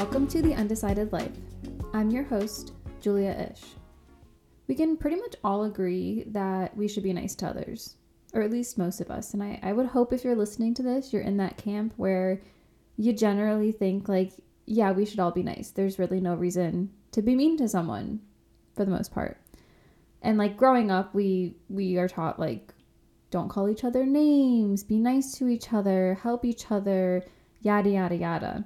Welcome to The Undecided Life. I'm your host, Julia Ish. We can pretty much all agree that we should be nice to others, or at least most of us. And I, I would hope if you're listening to this, you're in that camp where you generally think, like, yeah, we should all be nice. There's really no reason to be mean to someone for the most part. And like growing up, we we are taught like don't call each other names, be nice to each other, help each other, yada yada yada.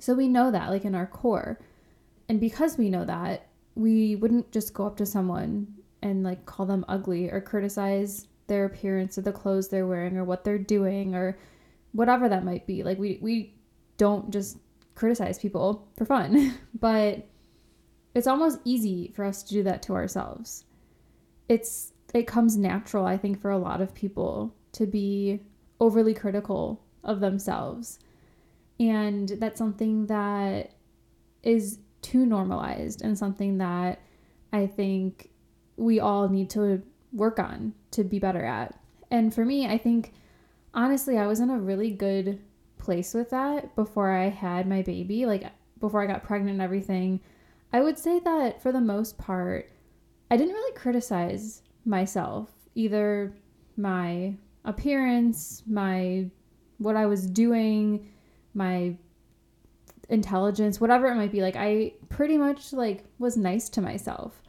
So we know that like in our core. And because we know that, we wouldn't just go up to someone and like call them ugly or criticize their appearance or the clothes they're wearing or what they're doing or whatever that might be. Like we we don't just criticize people for fun, but it's almost easy for us to do that to ourselves. It's it comes natural, I think, for a lot of people to be overly critical of themselves. And that's something that is too normalized and something that I think we all need to work on to be better at. And for me, I think honestly, I was in a really good place with that before I had my baby, like before I got pregnant and everything. I would say that for the most part, I didn't really criticize myself, either my appearance, my what I was doing, my intelligence, whatever it might be. Like I pretty much like was nice to myself.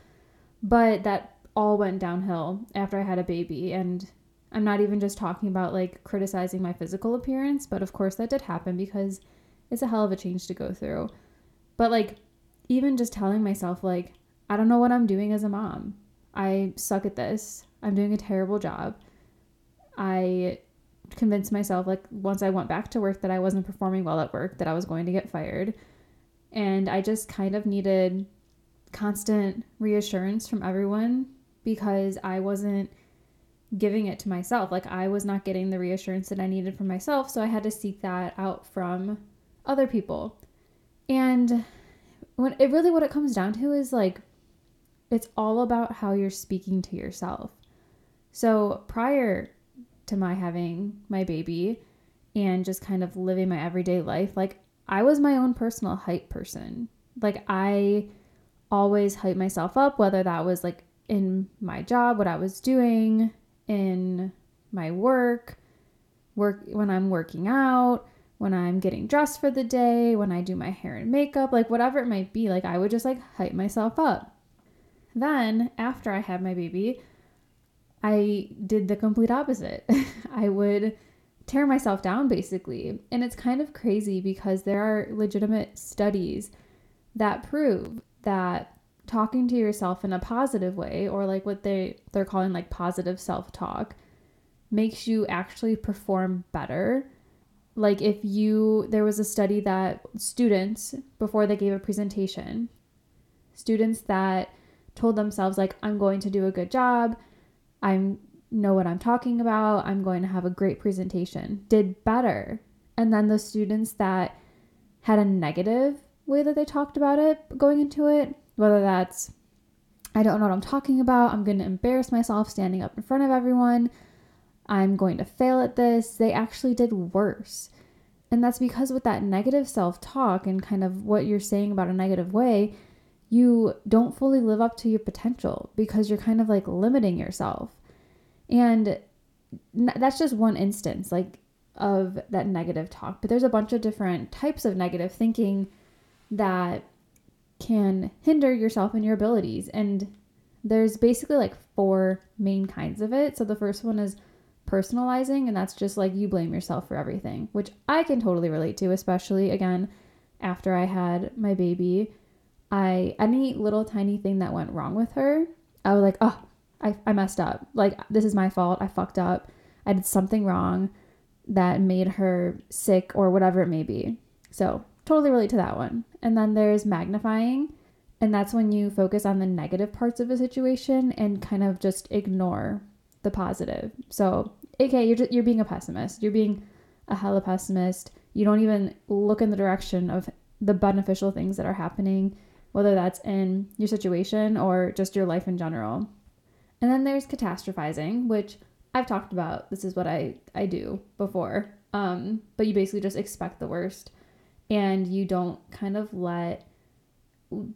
But that all went downhill after I had a baby and I'm not even just talking about like criticizing my physical appearance, but of course that did happen because it's a hell of a change to go through. But like even just telling myself like I don't know what I'm doing as a mom. I suck at this. I'm doing a terrible job. I convinced myself like once I went back to work that I wasn't performing well at work, that I was going to get fired. And I just kind of needed constant reassurance from everyone because I wasn't giving it to myself. Like I was not getting the reassurance that I needed from myself, so I had to seek that out from other people. And when it really what it comes down to is like it's all about how you're speaking to yourself. So prior to my having my baby and just kind of living my everyday life, like I was my own personal hype person. Like I always hype myself up, whether that was like in my job, what I was doing, in my work, work when I'm working out, when I'm getting dressed for the day, when I do my hair and makeup, like whatever it might be, like I would just like hype myself up. Then, after I had my baby, I did the complete opposite. I would tear myself down basically. And it's kind of crazy because there are legitimate studies that prove that talking to yourself in a positive way or like what they they're calling like positive self-talk makes you actually perform better. Like if you there was a study that students before they gave a presentation, students that told themselves like I'm going to do a good job, I know what I'm talking about, I'm going to have a great presentation, did better. And then the students that had a negative way that they talked about it going into it, whether that's I don't know what I'm talking about, I'm going to embarrass myself standing up in front of everyone, I'm going to fail at this, they actually did worse. And that's because with that negative self talk and kind of what you're saying about a negative way, you don't fully live up to your potential because you're kind of like limiting yourself. And that's just one instance like of that negative talk, but there's a bunch of different types of negative thinking that can hinder yourself and your abilities. And there's basically like four main kinds of it. So the first one is personalizing, and that's just like you blame yourself for everything, which I can totally relate to, especially again after I had my baby. I any little tiny thing that went wrong with her, I was like, oh, I, I messed up. Like this is my fault. I fucked up. I did something wrong that made her sick or whatever it may be. So totally relate to that one. And then there's magnifying, and that's when you focus on the negative parts of a situation and kind of just ignore the positive. So, okay, you're just, you're being a pessimist. You're being a hella pessimist. You don't even look in the direction of the beneficial things that are happening whether that's in your situation or just your life in general. And then there's catastrophizing, which I've talked about. This is what I, I do before. Um, but you basically just expect the worst. and you don't kind of let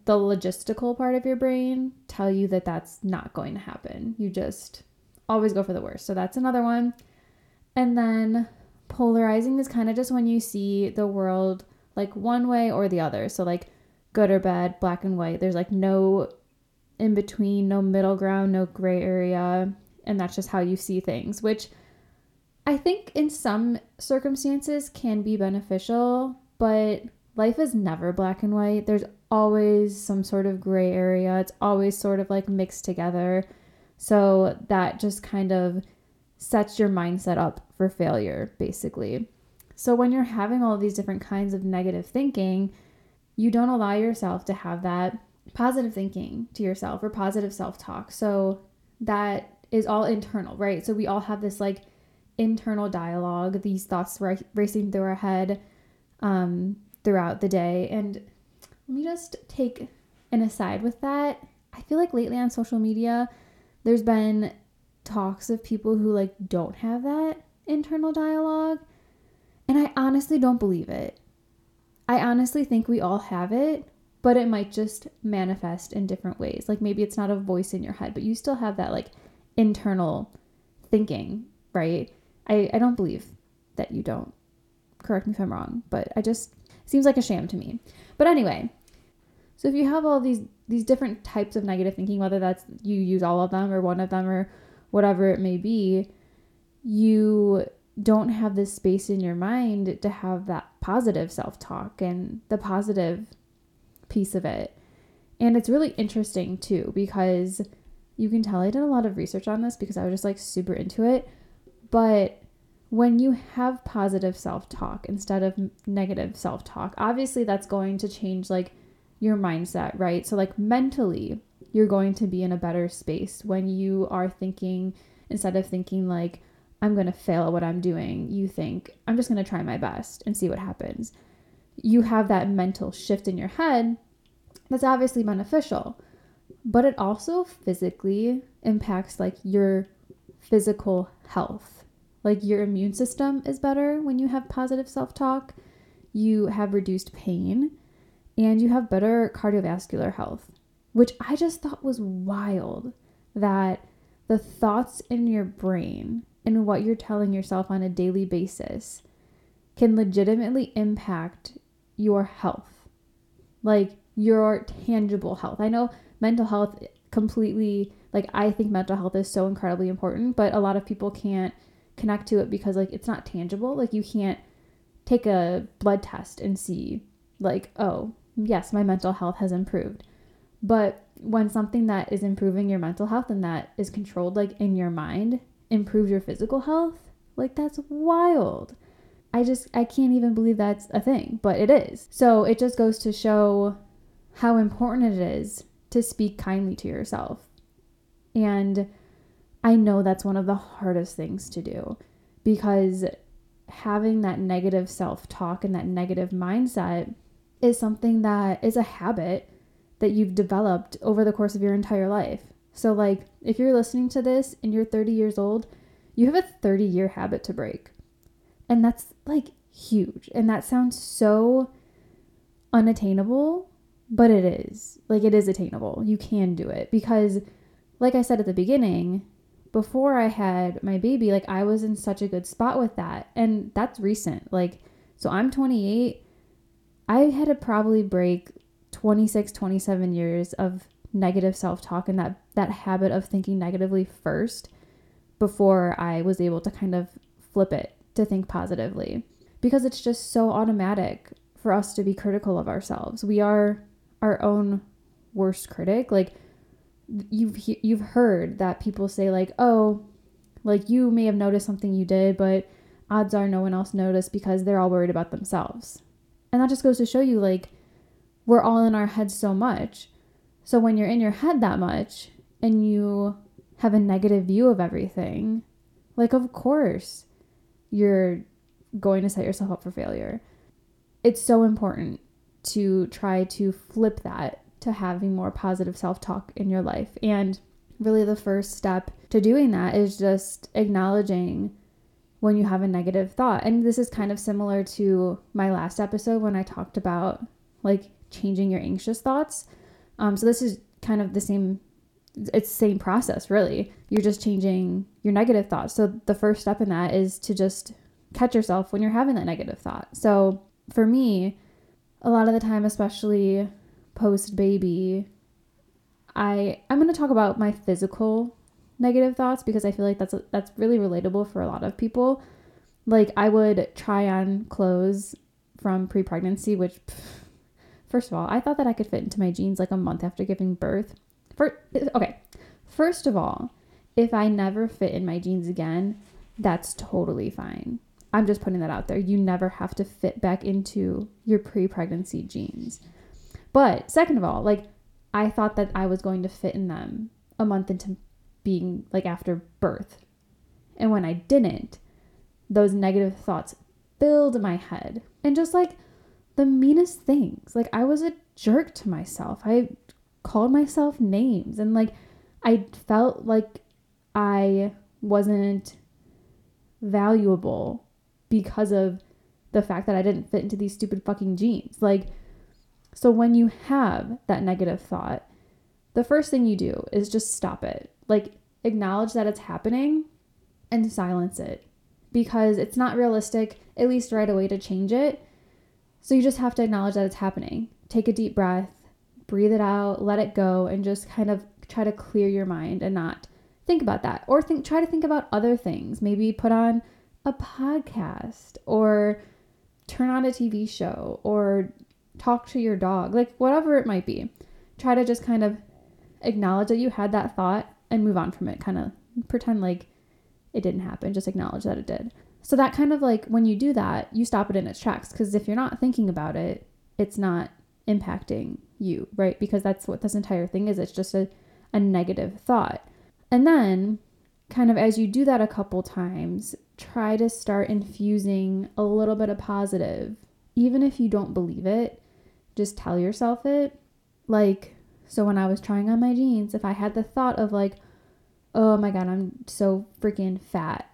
the logistical part of your brain tell you that that's not going to happen. You just always go for the worst. So that's another one. And then polarizing is kind of just when you see the world like one way or the other. So like good or bad, black and white. There's like no in between, no middle ground, no gray area, and that's just how you see things, which I think in some circumstances can be beneficial, but life is never black and white. There's always some sort of gray area. It's always sort of like mixed together. So that just kind of sets your mindset up for failure, basically. So when you're having all these different kinds of negative thinking, you don't allow yourself to have that positive thinking to yourself or positive self talk. So that is all internal, right? So we all have this like internal dialogue, these thoughts racing through our head um, throughout the day. And let me just take an aside with that. I feel like lately on social media, there's been talks of people who like don't have that internal dialogue. And I honestly don't believe it. I honestly think we all have it, but it might just manifest in different ways. Like maybe it's not a voice in your head, but you still have that like internal thinking, right? I, I don't believe that you don't. Correct me if I'm wrong, but I just seems like a sham to me. But anyway, so if you have all these these different types of negative thinking, whether that's you use all of them or one of them or whatever it may be, you don't have this space in your mind to have that positive self-talk and the positive piece of it. And it's really interesting too because you can tell I did a lot of research on this because I was just like super into it. But when you have positive self talk instead of negative self talk, obviously that's going to change like your mindset, right? So, like mentally, you're going to be in a better space when you are thinking, instead of thinking like, I'm going to fail at what I'm doing, you think, I'm just going to try my best and see what happens. You have that mental shift in your head that's obviously beneficial, but it also physically impacts like your physical health like your immune system is better when you have positive self talk, you have reduced pain, and you have better cardiovascular health, which I just thought was wild that the thoughts in your brain and what you're telling yourself on a daily basis can legitimately impact your health, like your tangible health. I know mental health completely, like, I think mental health is so incredibly important, but a lot of people can't connect to it because like it's not tangible. Like you can't take a blood test and see like, oh, yes, my mental health has improved. But when something that is improving your mental health and that is controlled like in your mind improves your physical health, like that's wild. I just I can't even believe that's a thing, but it is. So it just goes to show how important it is to speak kindly to yourself. And I know that's one of the hardest things to do because having that negative self talk and that negative mindset is something that is a habit that you've developed over the course of your entire life. So, like, if you're listening to this and you're 30 years old, you have a 30 year habit to break. And that's like huge. And that sounds so unattainable, but it is. Like, it is attainable. You can do it because, like I said at the beginning, before I had my baby, like I was in such a good spot with that. And that's recent. Like, so I'm 28. I had to probably break 26, 27 years of negative self-talk and that that habit of thinking negatively first before I was able to kind of flip it to think positively because it's just so automatic for us to be critical of ourselves. We are our own worst critic. Like you've you've heard that people say like, "Oh, like you may have noticed something you did, but odds are no one else noticed because they're all worried about themselves." And that just goes to show you like we're all in our heads so much. So when you're in your head that much and you have a negative view of everything, like of course you're going to set yourself up for failure. It's so important to try to flip that to having more positive self talk in your life. And really, the first step to doing that is just acknowledging when you have a negative thought. And this is kind of similar to my last episode when I talked about like changing your anxious thoughts. Um, so this is kind of the same it's the same process really. You're just changing your negative thoughts. So the first step in that is to just catch yourself when you're having that negative thought. So for me, a lot of the time, especially post baby, I I'm going to talk about my physical negative thoughts because I feel like that's that's really relatable for a lot of people. Like I would try on clothes from pre-pregnancy, which pff, first of all, I thought that I could fit into my jeans like a month after giving birth. For okay, first of all, if I never fit in my jeans again, that's totally fine. I'm just putting that out there. You never have to fit back into your pre-pregnancy jeans. But second of all, like I thought that I was going to fit in them a month into being like after birth. And when I didn't, those negative thoughts filled my head. And just like the meanest things. Like I was a jerk to myself. I called myself names and like I felt like I wasn't valuable because of the fact that I didn't fit into these stupid fucking jeans. Like, so when you have that negative thought, the first thing you do is just stop it. Like, acknowledge that it's happening and silence it because it's not realistic, at least right away, to change it. So you just have to acknowledge that it's happening. Take a deep breath, breathe it out, let it go, and just kind of try to clear your mind and not think about that or think try to think about other things maybe put on a podcast or turn on a TV show or talk to your dog, like whatever it might be. Try to just kind of acknowledge that you had that thought and move on from it. Kind of pretend like it didn't happen, just acknowledge that it did. So that kind of like when you do that, you stop it in its tracks because if you're not thinking about it, it's not impacting you, right? Because that's what this entire thing is. It's just a, a negative thought. And then kind of as you do that a couple times, try to start infusing a little bit of positive. Even if you don't believe it, just tell yourself it. Like, so when I was trying on my jeans, if I had the thought of, like, oh my God, I'm so freaking fat,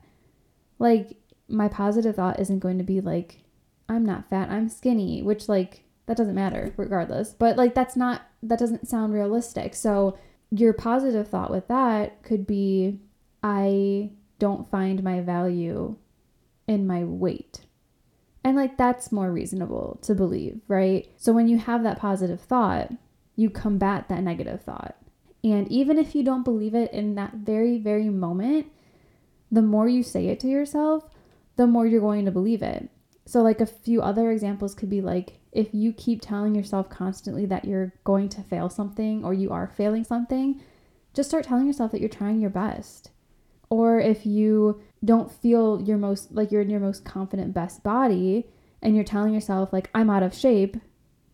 like, my positive thought isn't going to be like, I'm not fat, I'm skinny, which, like, that doesn't matter regardless. But, like, that's not, that doesn't sound realistic. So, your positive thought with that could be, I don't find my value in my weight. And like that's more reasonable to believe, right? So when you have that positive thought, you combat that negative thought. And even if you don't believe it in that very, very moment, the more you say it to yourself, the more you're going to believe it. So, like a few other examples could be like if you keep telling yourself constantly that you're going to fail something or you are failing something, just start telling yourself that you're trying your best or if you don't feel your most like you're in your most confident best body and you're telling yourself like I'm out of shape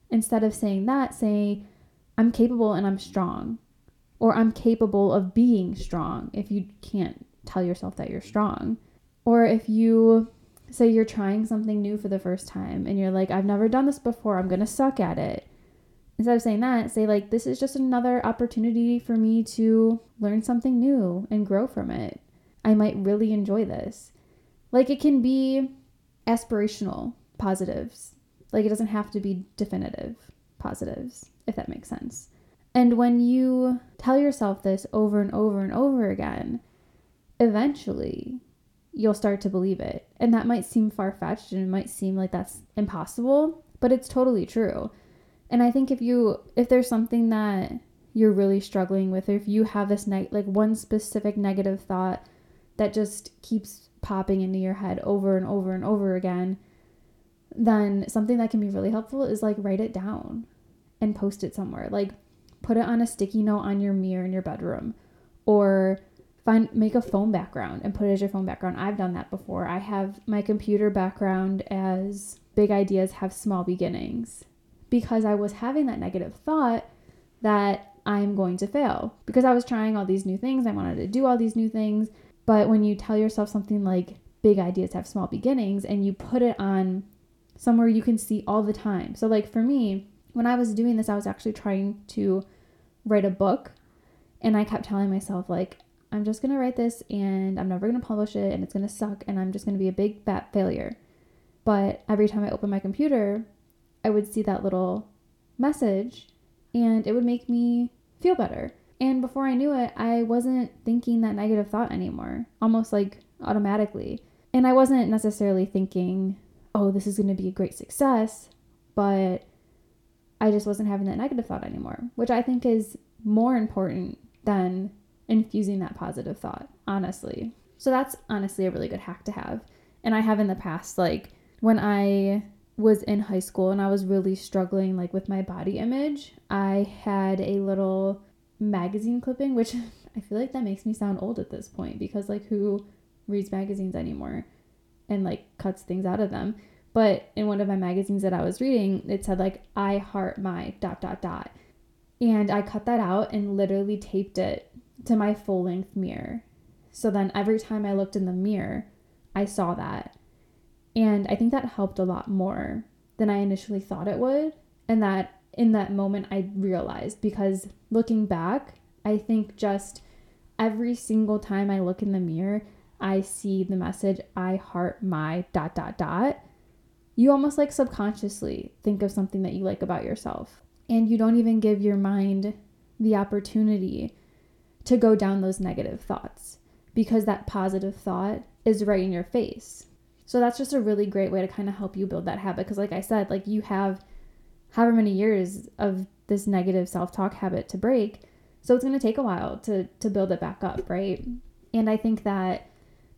instead of saying that say I'm capable and I'm strong or I'm capable of being strong if you can't tell yourself that you're strong or if you say you're trying something new for the first time and you're like I've never done this before I'm going to suck at it instead of saying that, say, like, this is just another opportunity for me to learn something new and grow from it. I might really enjoy this. Like it can be aspirational positives. Like it doesn't have to be definitive positives, if that makes sense. And when you tell yourself this over and over and over again, eventually you'll start to believe it. And that might seem far fetched and it might seem like that's impossible, but it's totally true. And I think if you if there's something that you're really struggling with or if you have this night like one specific negative thought that just keeps popping into your head over and over and over again, then something that can be really helpful is like write it down and post it somewhere. Like put it on a sticky note on your mirror in your bedroom or find make a phone background and put it as your phone background. I've done that before. I have my computer background as big ideas have small beginnings because I was having that negative thought that I'm going to fail because I was trying all these new things. I wanted to do all these new things but when you tell yourself something like big ideas have small beginnings and you put it on somewhere you can see all the time. So, like for me, when I was doing this, I was actually trying to write a book and I kept telling myself, like, I'm just going to write this and I'm never going to publish it and it's going to suck and I'm just going to be a big fat failure. But every time I open my computer, I would see that little message and it would make me feel better. And before I knew it, I wasn't thinking that negative thought anymore, almost like automatically. And I wasn't necessarily thinking, oh, this is going to be a great success, but I just wasn't having that negative thought anymore, which I think is more important than infusing that positive thought, honestly. So that's honestly a really good hack to have. And I have in the past, like when I was in high school and I was really struggling like with my body image, I had a little magazine clipping, which I feel like that makes me sound old at this point because like who reads magazines anymore and like cuts things out of them. But in one of my magazines that I was reading, it said like I heart my dot dot dot. And I cut that out and literally taped it to my full length mirror. So then every time I looked in the mirror, I saw that. And I think that helped a lot more than I initially thought it would. And that in that moment I realized because looking back, I think just every single time I look in the mirror, I see the message, I heart my dot dot dot. You almost like subconsciously think of something that you like about yourself. And you don't even give your mind the opportunity to go down those negative thoughts because that positive thought is right in your face. So that's just a really great way to kind of help you build that habit. Because, like I said, like you have however many years of this negative self talk habit to break. So it's going to take a while to, to build it back up, right? And I think that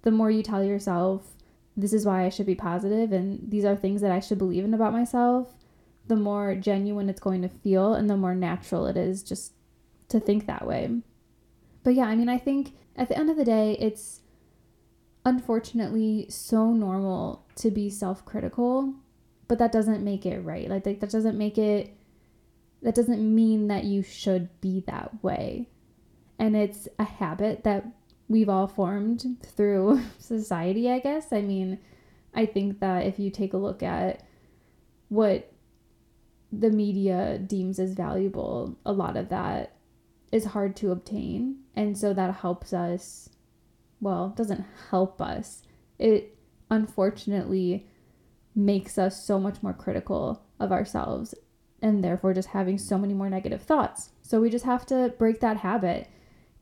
the more you tell yourself, this is why I should be positive and these are things that I should believe in about myself, the more genuine it's going to feel and the more natural it is just to think that way. But yeah, I mean, I think at the end of the day, it's unfortunately so normal to be self-critical but that doesn't make it right. Like, like that doesn't make it that doesn't mean that you should be that way. And it's a habit that we've all formed through society i guess. I mean i think that if you take a look at what the media deems as valuable a lot of that is hard to obtain and so that helps us well, doesn't help us. It unfortunately makes us so much more critical of ourselves and therefore just having so many more negative thoughts. So we just have to break that habit.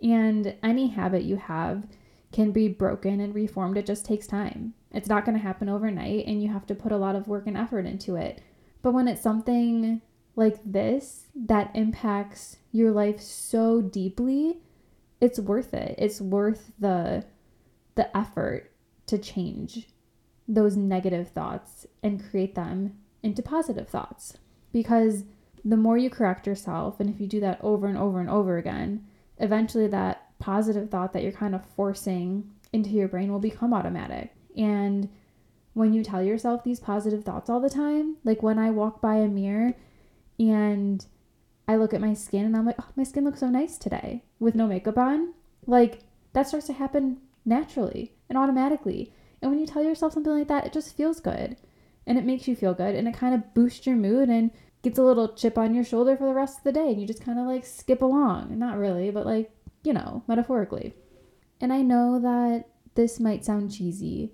And any habit you have can be broken and reformed. It just takes time. It's not going to happen overnight and you have to put a lot of work and effort into it. But when it's something like this that impacts your life so deeply, it's worth it. It's worth the the effort to change those negative thoughts and create them into positive thoughts. Because the more you correct yourself, and if you do that over and over and over again, eventually that positive thought that you're kind of forcing into your brain will become automatic. And when you tell yourself these positive thoughts all the time, like when I walk by a mirror and I look at my skin and I'm like, oh, my skin looks so nice today with no makeup on. Like that starts to happen naturally and automatically. And when you tell yourself something like that, it just feels good and it makes you feel good and it kind of boosts your mood and gets a little chip on your shoulder for the rest of the day and you just kind of like skip along. Not really, but like, you know, metaphorically. And I know that this might sound cheesy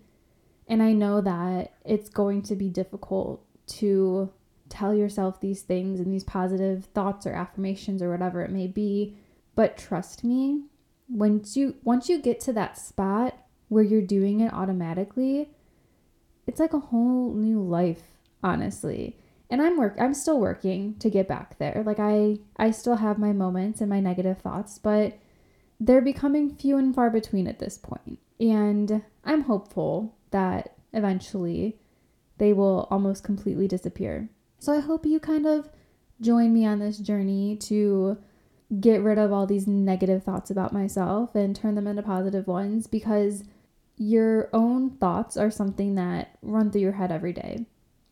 and I know that it's going to be difficult to tell yourself these things and these positive thoughts or affirmations or whatever it may be. But trust me, once you once you get to that spot where you're doing it automatically, it's like a whole new life, honestly. And I'm work I'm still working to get back there. Like I I still have my moments and my negative thoughts, but they're becoming few and far between at this point. And I'm hopeful that eventually they will almost completely disappear. So I hope you kind of join me on this journey to get rid of all these negative thoughts about myself and turn them into positive ones because your own thoughts are something that run through your head every day.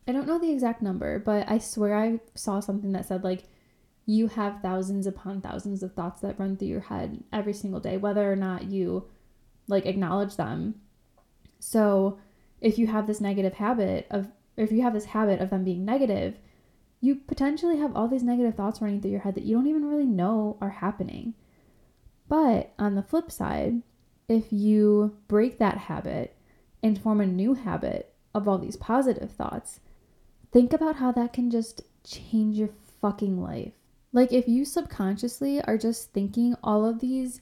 I don't know the exact number, but I swear I saw something that said like you have thousands upon thousands of thoughts that run through your head every single day, whether or not you like acknowledge them. So if you have this negative habit of if you have this habit of them being negative, you potentially have all these negative thoughts running through your head that you don't even really know are happening. But on the flip side, if you break that habit and form a new habit of all these positive thoughts, think about how that can just change your fucking life. Like, if you subconsciously are just thinking all of these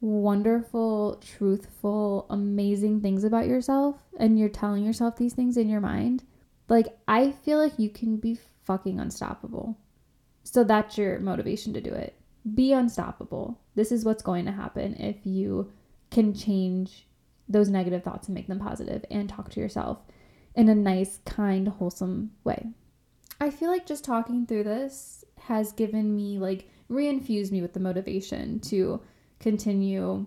wonderful, truthful, amazing things about yourself, and you're telling yourself these things in your mind, like, I feel like you can be fucking unstoppable. So, that's your motivation to do it. Be unstoppable. This is what's going to happen if you can change those negative thoughts and make them positive and talk to yourself in a nice, kind, wholesome way. I feel like just talking through this has given me, like, reinfused me with the motivation to continue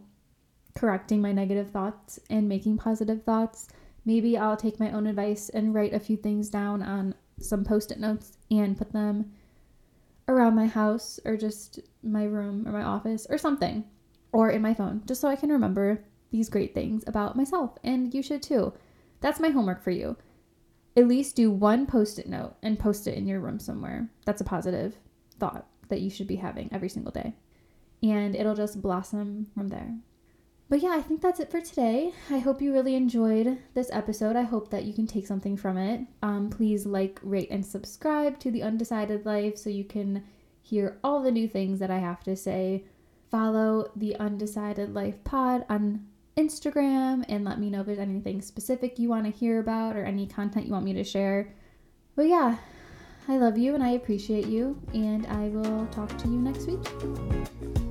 correcting my negative thoughts and making positive thoughts. Maybe I'll take my own advice and write a few things down on some post it notes and put them around my house or just my room or my office or something or in my phone just so I can remember these great things about myself. And you should too. That's my homework for you. At least do one post it note and post it in your room somewhere. That's a positive thought that you should be having every single day. And it'll just blossom from there. But yeah, I think that's it for today. I hope you really enjoyed this episode. I hope that you can take something from it. Um, please like, rate, and subscribe to The Undecided Life so you can hear all the new things that I have to say. Follow The Undecided Life Pod on Instagram and let me know if there's anything specific you want to hear about or any content you want me to share. But yeah, I love you and I appreciate you, and I will talk to you next week.